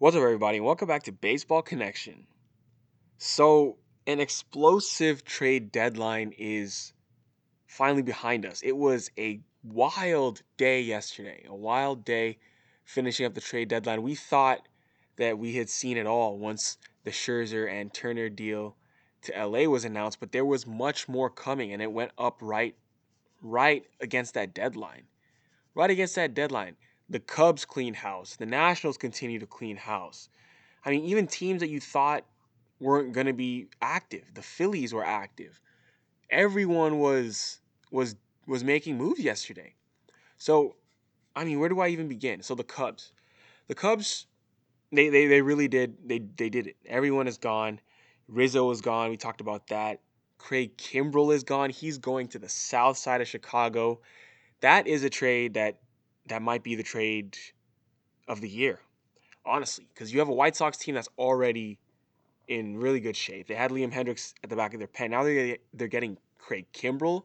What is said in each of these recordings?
What's up, everybody? Welcome back to Baseball Connection. So, an explosive trade deadline is finally behind us. It was a wild day yesterday, a wild day finishing up the trade deadline. We thought that we had seen it all once the Scherzer and Turner deal to LA was announced, but there was much more coming, and it went up right, right against that deadline. Right against that deadline. The Cubs clean house. The Nationals continue to clean house. I mean, even teams that you thought weren't going to be active, the Phillies were active. Everyone was was was making moves yesterday. So, I mean, where do I even begin? So the Cubs. The Cubs they they, they really did they they did it. Everyone is gone. Rizzo is gone. We talked about that. Craig Kimbrel is gone. He's going to the south side of Chicago. That is a trade that that might be the trade of the year, honestly, because you have a White Sox team that's already in really good shape. They had Liam Hendriks at the back of their pen. Now they're they're getting Craig Kimbrel.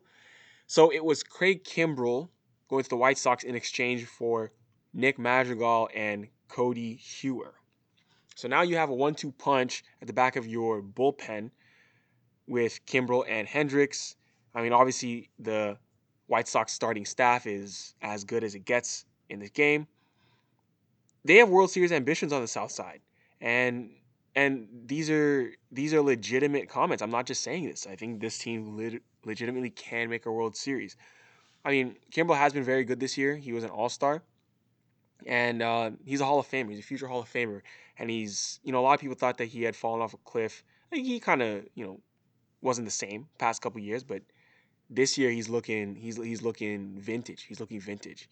So it was Craig Kimbrel going to the White Sox in exchange for Nick Madrigal and Cody Heuer. So now you have a one-two punch at the back of your bullpen with Kimbrel and Hendriks. I mean, obviously the White Sox starting staff is as good as it gets in this game. They have World Series ambitions on the South Side, and and these are these are legitimate comments. I'm not just saying this. I think this team lit, legitimately can make a World Series. I mean, Kimbrel has been very good this year. He was an All Star, and uh, he's a Hall of Famer. He's a future Hall of Famer, and he's you know a lot of people thought that he had fallen off a cliff. He kind of you know wasn't the same past couple years, but this year he's looking he's he's looking vintage. He's looking vintage.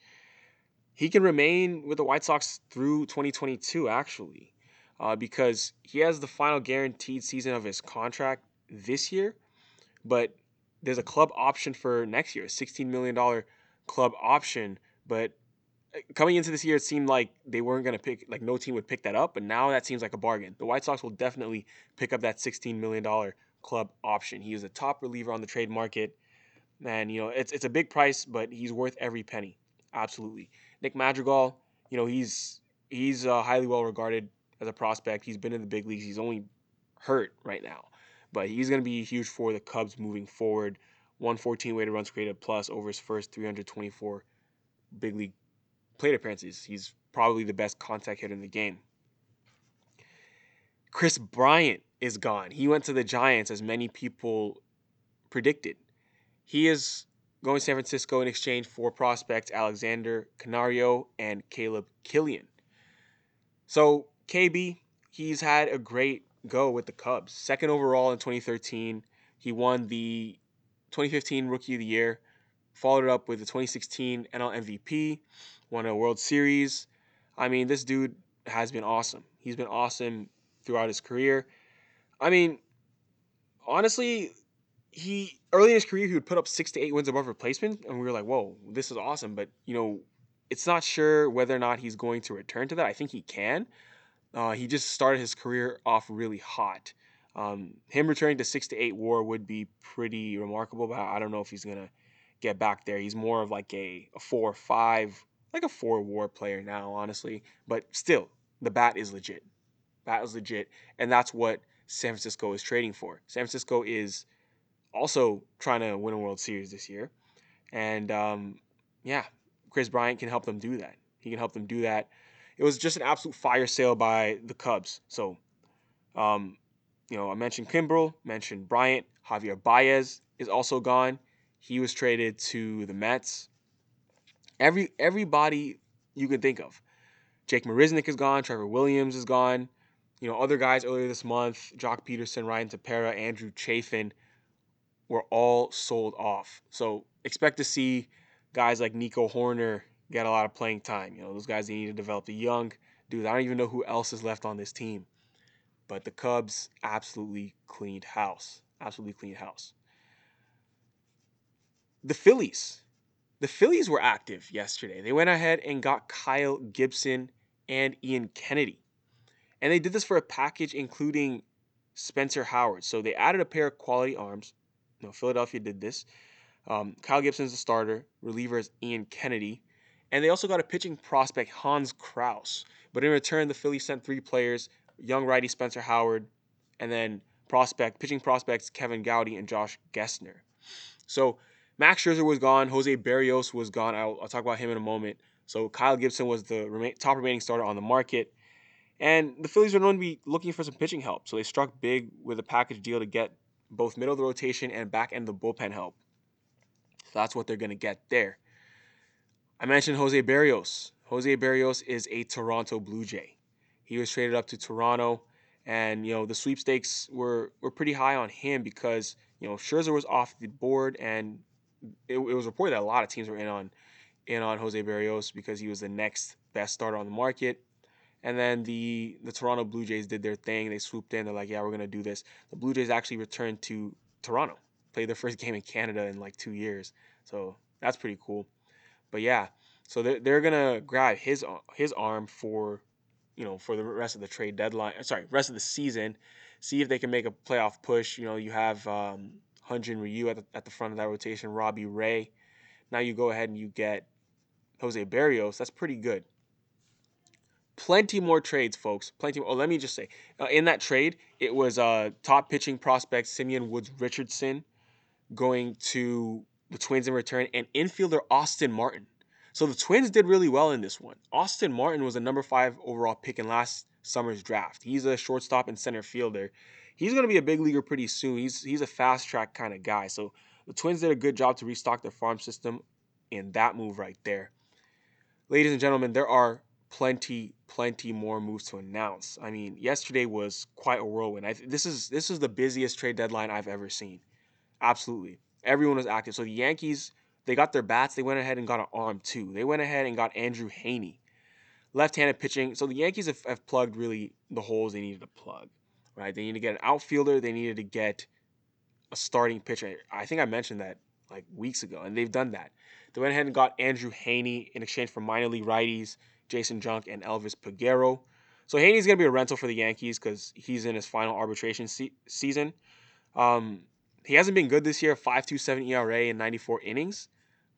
He can remain with the White Sox through 2022 actually, uh, because he has the final guaranteed season of his contract this year, but there's a club option for next year, a 16 million dollar club option. But uh, coming into this year, it seemed like they weren't going to pick, like no team would pick that up. But now that seems like a bargain. The White Sox will definitely pick up that 16 million dollar club option. He is a top reliever on the trade market. And you know, it's it's a big price, but he's worth every penny. Absolutely. Nick Madrigal, you know, he's he's uh, highly well regarded as a prospect. He's been in the big leagues. He's only hurt right now, but he's going to be huge for the Cubs moving forward. 114 weighted runs created plus over his first 324 big league plate appearances. He's probably the best contact hitter in the game. Kris Bryant is gone. He went to the Giants as many people predicted. He is going to San Francisco in exchange for prospects Alexander Canario and Caleb Killian. So KB, he's had a great go with the Cubs. Second overall in 2013. He won the 2015 Rookie of the Year, followed it up with the 2016 NL MVP, won a World Series. I mean, this dude has been awesome. He's been awesome throughout his career. I mean, honestly, he early in his career he would put up six to eight wins above replacement, and we were like, "Whoa, this is awesome!" But you know, it's not sure whether or not he's going to return to that. I think he can. Uh, he just started his career off really hot. Um, him returning to six to eight WAR would be pretty remarkable, but I don't know if he's gonna get back there. He's more of like a, a four or five, like a four WAR player now, honestly. But still, the bat is legit. Bat is legit, and that's what San Francisco is trading for. San Francisco is also trying to win a World Series this year. And um, yeah, Kris Bryant can help them do that. He can help them do that. It was just an absolute fire sale by the Cubs. So, um, you know, I mentioned Kimbrel, mentioned Bryant. Javier Baez is also gone. He was traded to the Mets. Every everybody you can think of. Jake Marisnick is gone. Trevor Williams is gone. You know, other guys earlier this month, Joc Pederson, Ryan Tepera, Andrew Chafin were all sold off. So expect to see guys like Nico Hoerner get a lot of playing time. You know, those guys they need to develop the young dudes. I don't even know who else is left on this team. But the Cubs absolutely cleaned house. Absolutely cleaned house. The Phillies. The Phillies were active yesterday. They went ahead and got Kyle Gibson and Ian Kennedy. And they did this for a package including Spencer Howard. So they added a pair of quality arms, no, Philadelphia did this. Um, Kyle Gibson's the starter. Reliever is Ian Kennedy. And they also got a pitching prospect, Hans Crouse. But in return, the Phillies sent three players young righty Spencer Howard, and then prospect pitching prospects Kevin Gowdy and Josh Gessner. So Max Scherzer was gone. Jose Berrios was gone. I'll, I'll talk about him in a moment. So Kyle Gibson was the top remaining starter on the market. And the Phillies were known to be looking for some pitching help. So they struck big with a package deal to get both middle of the rotation and back end of the bullpen help. So that's what they're going to get there. I mentioned Jose Berrios. Jose Berrios is a Toronto Blue Jay. He was traded up to Toronto, and you know the sweepstakes were were pretty high on him because you know Scherzer was off the board, and it, it was reported that a lot of teams were in on in on Jose Berrios because he was the next best starter on the market. And then the the Toronto Blue Jays did their thing. They swooped in. They're like, yeah, we're gonna do this. The Blue Jays actually returned to Toronto, played their first game in Canada in like two years. So that's pretty cool. But yeah, so they're, they're gonna grab his his arm for, you know, for the rest of the trade deadline. Uh, sorry, rest of the season. See if they can make a playoff push. You know, you have um, Hyun-Jin Ryu at the, at the front of that rotation, Robbie Ray. Now you go ahead and you get Jose Berrios. That's pretty good plenty more trades, folks. Plenty. More. Oh, let me just say, uh, in that trade, it was uh, top pitching prospect Simeon Woods Richardson going to the Twins in return, and infielder Austin Martin. So the Twins did really well in this one. Austin Martin was a number five overall pick in last summer's draft. He's a shortstop and center fielder. He's going to be a big leaguer pretty soon. He's he's a fast track kind of guy. So the Twins did a good job to restock their farm system in that move right there. Ladies and gentlemen, there are plenty, plenty more moves to announce. I mean, yesterday was quite a whirlwind. I, this is this is the busiest trade deadline I've ever seen. Absolutely, everyone was active. So the Yankees, they got their bats. They went ahead and got an arm too. They went ahead and got Andrew Heaney, left-handed pitching. So the Yankees have, have plugged really the holes they needed to plug. Right, they need to get an outfielder. They needed to get a starting pitcher. I think I mentioned that like weeks ago, and they've done that. They went ahead and got Andrew Heaney in exchange for minor league righties Janson Junk, and Elvis Peguero. So Heaney's going to be a rental for the Yankees because he's in his final arbitration se- season. Um, he hasn't been good this year, 5.27 ERA in 94 innings,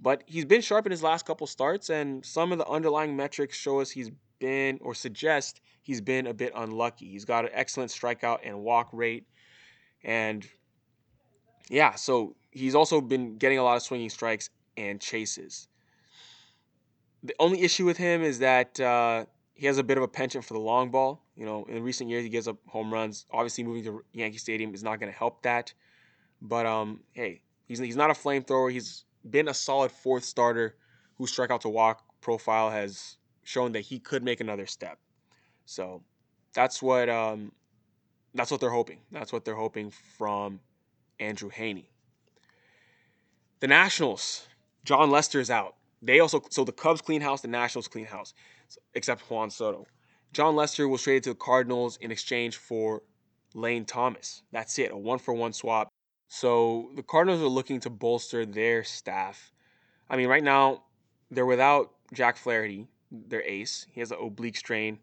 but he's been sharp in his last couple starts, and some of the underlying metrics show us he's been or suggest he's been a bit unlucky. He's got an excellent strikeout and walk rate, and yeah, so he's also been getting a lot of swinging strikes and chases. The only issue with him is that uh, he has a bit of a penchant for the long ball. You know, in recent years he gives up home runs. Obviously, moving to Yankee Stadium is not going to help that. But um, hey, he's he's not a flamethrower. He's been a solid fourth starter whose strikeout to walk profile has shown that he could make another step. So that's what um, that's what they're hoping. That's what they're hoping from Andrew Heaney. The Nationals, Jon Lester is out. They also so the Cubs clean house, the Nationals clean house, except Juan Soto. Jon Lester was traded to the Cardinals in exchange for Lane Thomas. That's it, a one for one swap. So the Cardinals are looking to bolster their staff. I mean, right now they're without Jack Flaherty, their ace. He has an oblique strain.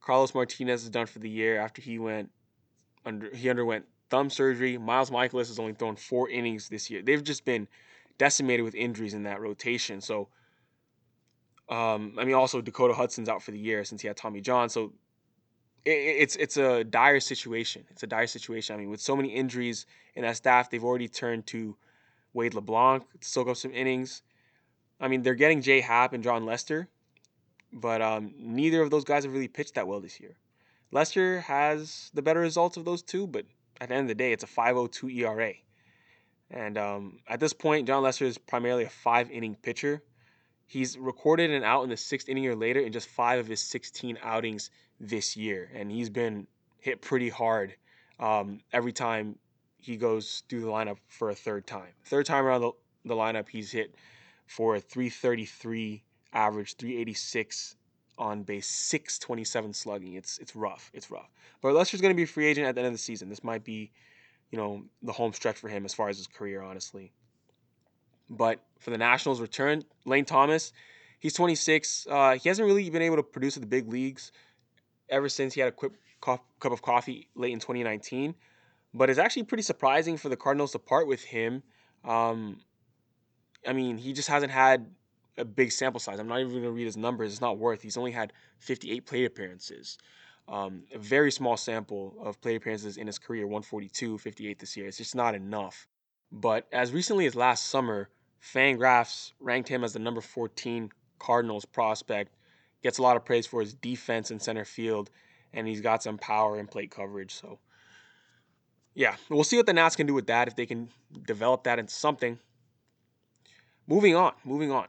Carlos Martinez is done for the year after he went under he underwent thumb surgery. Miles Mikolas has only thrown four innings this year. They've just been decimated with injuries in that rotation. So um, I mean, also Dakota Hudson's out for the year since he had Tommy John. So it, it's it's a dire situation. It's a dire situation. I mean, with so many injuries in that staff, they've already turned to Wade LeBlanc to soak up some innings. I mean, they're getting Jay Happ and Jon Lester, but um, neither of those guys have really pitched that well this year. Lester has the better results of those two, but at the end of the day, it's a 5.02 ERA. And um, at this point, Jon Lester is primarily a five inning pitcher He's recorded an out in the sixth inning or later in just five of his 16 outings this year, and he's been hit pretty hard um, every time he goes through the lineup for a third time. Third time around the, the lineup, he's hit for a 333 average, 386 on base, 627 slugging. It's it's rough. It's rough. But Lester's going to be a free agent at the end of the season. This might be, you know, the home stretch for him as far as his career, honestly. But for the Nationals return, Lane Thomas, he's 26. Uh, he hasn't really been able to produce at the big leagues ever since he had a quick cup of coffee late in 2019. But it's actually pretty surprising for the Cardinals to part with him. Um, I mean, he just hasn't had a big sample size. I'm not even going to read his numbers. It's not worth. He's only had 58 plate appearances. Um, a very small sample of plate appearances in his career, 142, 58 this year. It's just not enough. But as recently as last summer, Fangraphs ranked him as the number 14 Cardinals prospect. Gets a lot of praise for his defense in center field, and he's got some power in plate coverage. So, yeah, we'll see what the Nats can do with that if they can develop that into something. Moving on, moving on.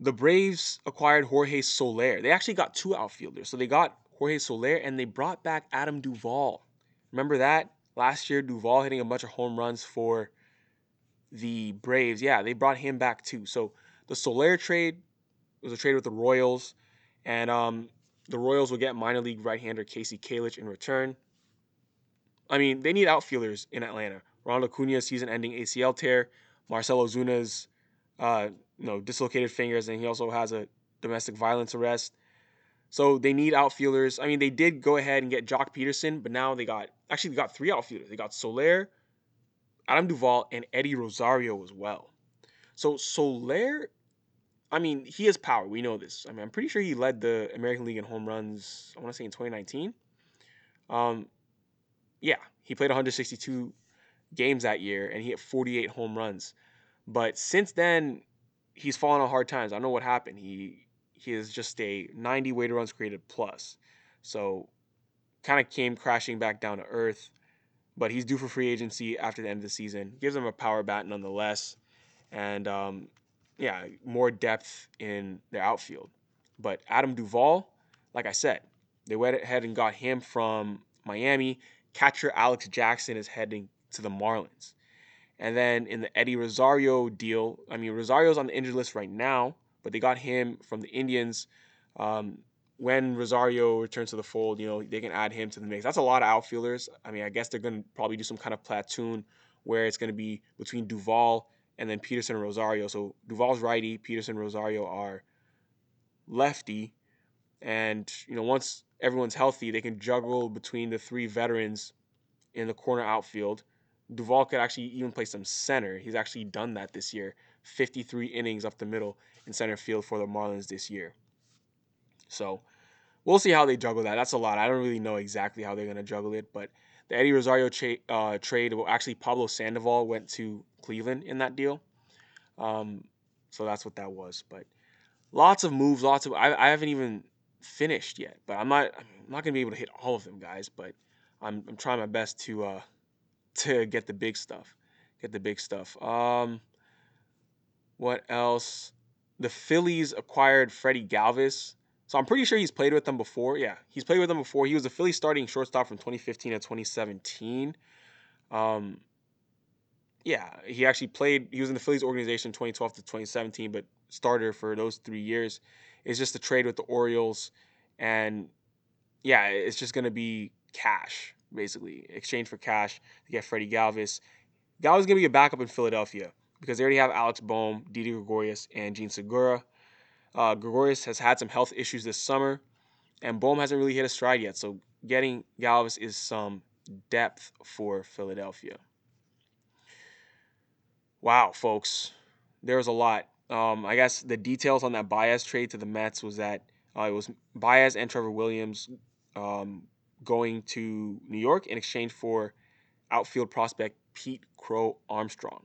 The Braves acquired Jorge Soler. They actually got two outfielders. So they got Jorge Soler and they brought back Adam Duvall. Remember that? Last year, Duvall hitting a bunch of home runs for the Braves. Yeah, they brought him back too. So the Soler trade was a trade with the Royals, and um, the Royals will get minor league right-hander Kasey Kalich in return. I mean, they need outfielders in Atlanta. Ronald Acuna's season-ending ACL tear, Marcell Ozuna's uh, you know dislocated fingers, and he also has a domestic violence arrest. So they need outfielders. I mean, they did go ahead and get Joc Pederson, but now they got actually they got three outfielders. They got Soler, Adam Duvall, and Eddie Rosario as well. So Soler, I mean, he has power. We know this. I mean, I'm pretty sure he led the American League in home runs. I want to say in 2019. Um, yeah, he played 162 games that year and he hit 48 home runs. But since then, he's fallen on hard times. I don't know what happened. He he is just a 90 weighted runs created plus. So kind of came crashing back down to earth. But he's due for free agency after the end of the season. Gives him a power bat nonetheless. And um, yeah, more depth in their outfield. But Adam Duvall, like I said, they went ahead and got him from Miami. Catcher Alex Jackson is heading to the Marlins. And then in the Eddie Rosario deal, I mean, Rosario's on the injured list right now, but they got him from the Indians. Um, when Rosario returns to the fold, you know, they can add him to the mix. That's a lot of outfielders. I mean, I guess they're going to probably do some kind of platoon where it's going to be between Duvall and then Pederson and Rosario. So Duvall's righty, Pederson and Rosario are lefty. And, you know, once everyone's healthy, they can juggle between the three veterans in the corner outfield. Duvall could actually even play some center. He's actually done that this year. 53 innings up the middle in center field for the Marlins this year. So we'll see how they juggle that. That's a lot. I don't really know exactly how they're going to juggle it, but the Eddie Rosario tra- uh, trade, well, actually, Pablo Sandoval went to Cleveland in that deal. Um, so that's what that was. But lots of moves, lots of. I, I haven't even finished yet, but I'm not. I'm not gonna be able to hit all of them, guys. But I'm, I'm trying my best to uh, to get the big stuff. Get the big stuff. Um, what else? The Phillies acquired Freddie Galvis. So I'm pretty sure he's played with them before. Yeah, he's played with them before. He was a Philly starting shortstop from 2015 to 2017. Um, yeah, he actually played. He was in the Phillies organization 2012 to 2017, but starter for those three years. It's just a trade with the Orioles, and yeah, it's just gonna be cash basically, exchange for cash to get Freddie Galvis. Galvis is gonna be a backup in Philadelphia because they already have Alex Bohm, Didi Gregorius, and Jean Segura. Uh, Gregorius has had some health issues this summer, and Bohm hasn't really hit a stride yet. So getting Galvis is some depth for Philadelphia. Wow, folks, there was a lot. Um, I guess the details on that Baez trade to the Mets was that uh, it was Baez and Trevor Williams um, going to New York in exchange for outfield prospect Pete Crow Armstrong.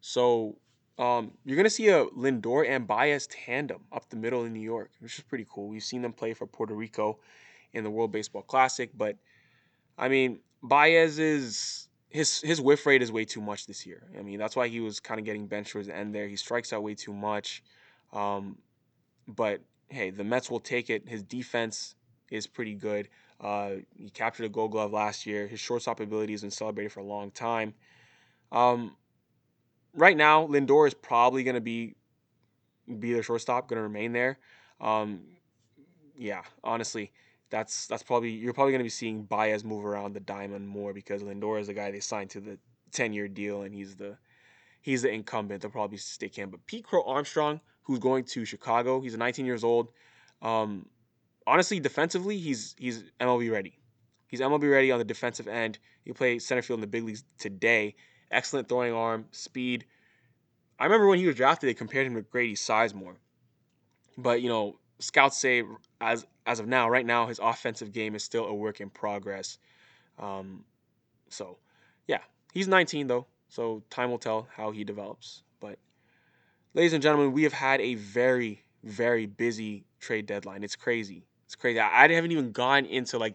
So um, you're gonna see a Lindor and Baez tandem up the middle in New York, which is pretty cool. We've seen them play for Puerto Rico in the World Baseball Classic, but I mean Baez is his his whiff rate is way too much this year. I mean that's why he was kind of getting benched towards the end there. He strikes out way too much, um, but hey, the Mets will take it. His defense is pretty good. Uh, he captured a Gold Glove last year. His shortstop ability has been celebrated for a long time. Um, right now, Lindor is probably going to be be their shortstop, going to remain there. Um, yeah, honestly, that's that's probably you're probably going to be seeing Baez move around the diamond more because Lindor is the guy they signed to the 10 year deal, and he's the he's the incumbent. They'll probably stick him. But Pete Crow Armstrong, who's going to Chicago, he's 19 years old. Um, honestly, defensively, he's he's MLB ready. He's MLB ready on the defensive end. He played center field in the big leagues today. Excellent throwing arm, speed. I remember when he was drafted, they compared him to Grady Sizemore. But you know, scouts say as as of now, right now, his offensive game is still a work in progress. Um, so, yeah, he's 19 though, so time will tell how he develops. But, ladies and gentlemen, we have had a very very busy trade deadline. It's crazy. It's crazy. I, I haven't even gone into like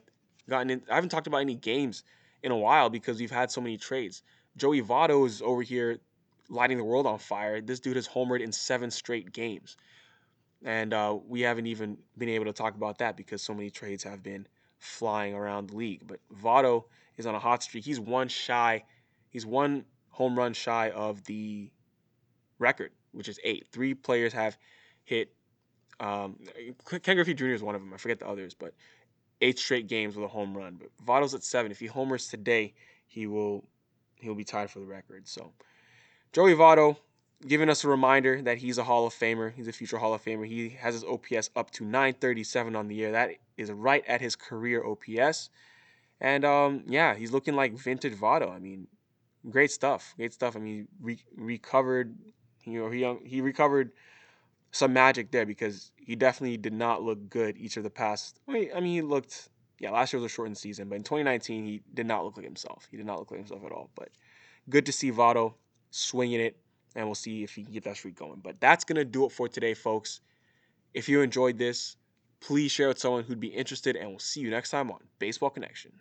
gotten in. I haven't talked about any games in a while because we've had so many trades. Joey Votto is over here lighting the world on fire. This dude has homered in seven straight games. And uh, we haven't even been able to talk about that because so many trades have been flying around the league. But Votto is on a hot streak. He's one shy. He's one home run shy of the record, which is eight. Three players have hit. Um, Ken Griffey Jr. is one of them. I forget the others, but eight straight games with a home run. But Votto's at seven. If he homers today, he will he'll be tied for the record. So Joey Votto giving us a reminder that he's a Hall of Famer. He's a future Hall of Famer. He has his OPS up to 937 on the year. That is right at his career OPS. And um, yeah, he's looking like vintage Votto. I mean, great stuff. Great stuff. I mean, re- recovered. You know, he he recovered some magic there because he definitely did not look good each of the past. I mean, I mean, he looked. Yeah, last year was a shortened season, but in 2019 he did not look like himself. He did not look like himself at all. But good to see Votto swinging it, and we'll see if he can get that streak going. But that's gonna do it for today, folks. If you enjoyed this, please share with someone who'd be interested, and we'll see you next time on Baseball Connection.